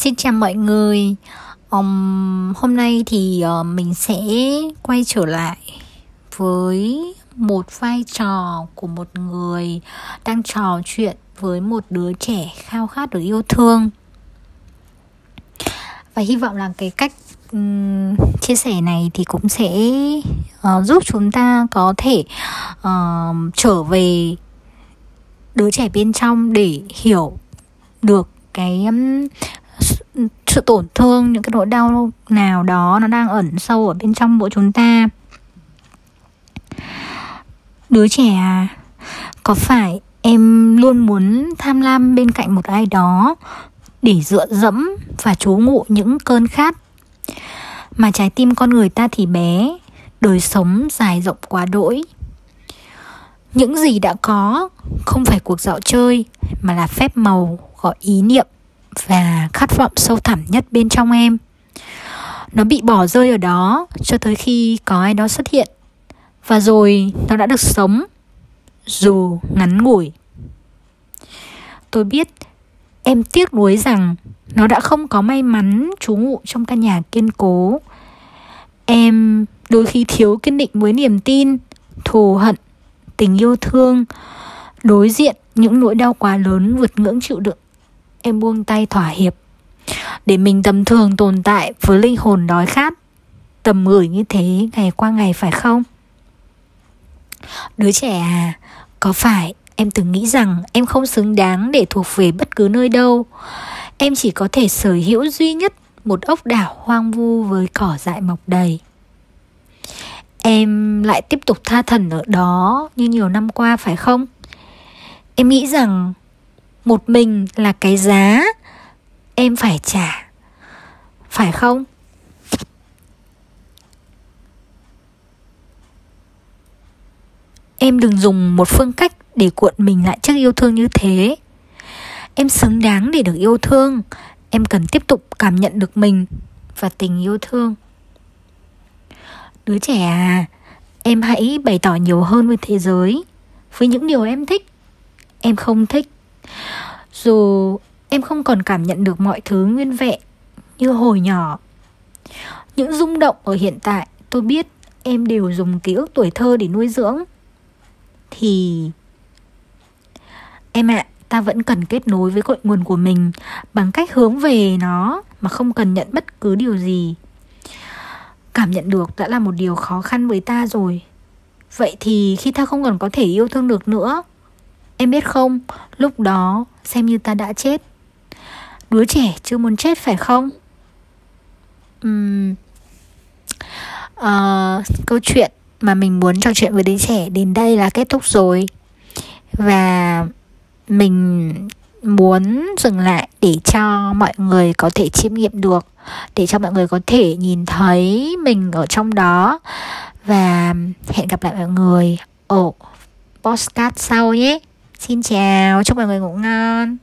Xin chào mọi người. Um, Hôm nay thì uh, mình sẽ quay trở lại với một vai trò của một người đang trò chuyện với một đứa trẻ khao khát được yêu thương. Và hy vọng là cái cách um, chia sẻ này thì cũng sẽ uh, giúp chúng ta có thể uh, trở về đứa trẻ bên trong để hiểu được cái um, sự tổn thương, những cái nỗi đau nào đó nó đang ẩn sâu ở bên trong mỗi chúng ta. Đứa trẻ à có phải em luôn muốn tham lam bên cạnh một ai đó để dựa dẫm và trú ngụ những cơn khát? Mà trái tim con người ta thì bé, đời sống dài rộng quá đỗi. Những gì đã có không phải cuộc dạo chơi, mà là phép màu, gọi ý niệm và khát vọng sâu thẳm nhất bên trong em. Nó bị bỏ rơi ở đó cho tới khi có ai đó xuất hiện. Và rồi nó đã được sống, dù ngắn ngủi. Tôi biết em tiếc nuối rằng nó đã không có may mắn trú ngụ trong căn nhà kiên cố. Em đôi khi thiếu kiên định với niềm tin, thù hận, tình yêu thương, đối diện những nỗi đau quá lớn vượt ngưỡng chịu đựng em buông tay thỏa hiệp. Để mình tầm thường tồn tại với linh hồn đói khát, tầm gửi như thế ngày qua ngày phải không? Đứa trẻ à có phải em từng nghĩ rằng em không xứng đáng để thuộc về bất cứ nơi đâu? Em chỉ có thể sở hữu duy nhất một ốc đảo hoang vu với cỏ dại mọc đầy. Em lại tiếp tục tha thần ở đó như nhiều năm qua phải không? Em nghĩ rằng một mình là cái giá em phải trả, phải không? Em đừng dùng một phương cách để cuộn mình lại trước yêu thương như thế. Em xứng đáng để được yêu thương. Em cần tiếp tục cảm nhận được mình và tình yêu thương. Đứa trẻ à em hãy bày tỏ nhiều hơn với thế giới, với những điều em thích. Em không thích dù em không còn cảm nhận được mọi thứ nguyên vẹn như hồi nhỏ những rung động ở hiện tại tôi biết em đều dùng ký ức tuổi thơ để nuôi dưỡng. Thì em ạ à, ta vẫn cần kết nối với cội nguồn của mình bằng cách hướng về nó mà không cần nhận bất cứ điều gì. Cảm nhận được đã là một điều khó khăn với ta rồi. Vậy thì khi ta không còn có thể yêu thương được nữa Em biết không, lúc đó xem như ta đã chết. Đứa trẻ chưa muốn chết phải không? Uhm, uh, câu chuyện mà mình muốn trò chuyện với đứa trẻ đến đây là kết thúc rồi. Và mình muốn dừng lại để cho mọi người có thể chiêm nghiệm được để cho mọi người có thể nhìn thấy mình ở trong đó. Và hẹn gặp lại mọi người ở postcard sau nhé. Xin chào, chúc mọi người ngủ ngon.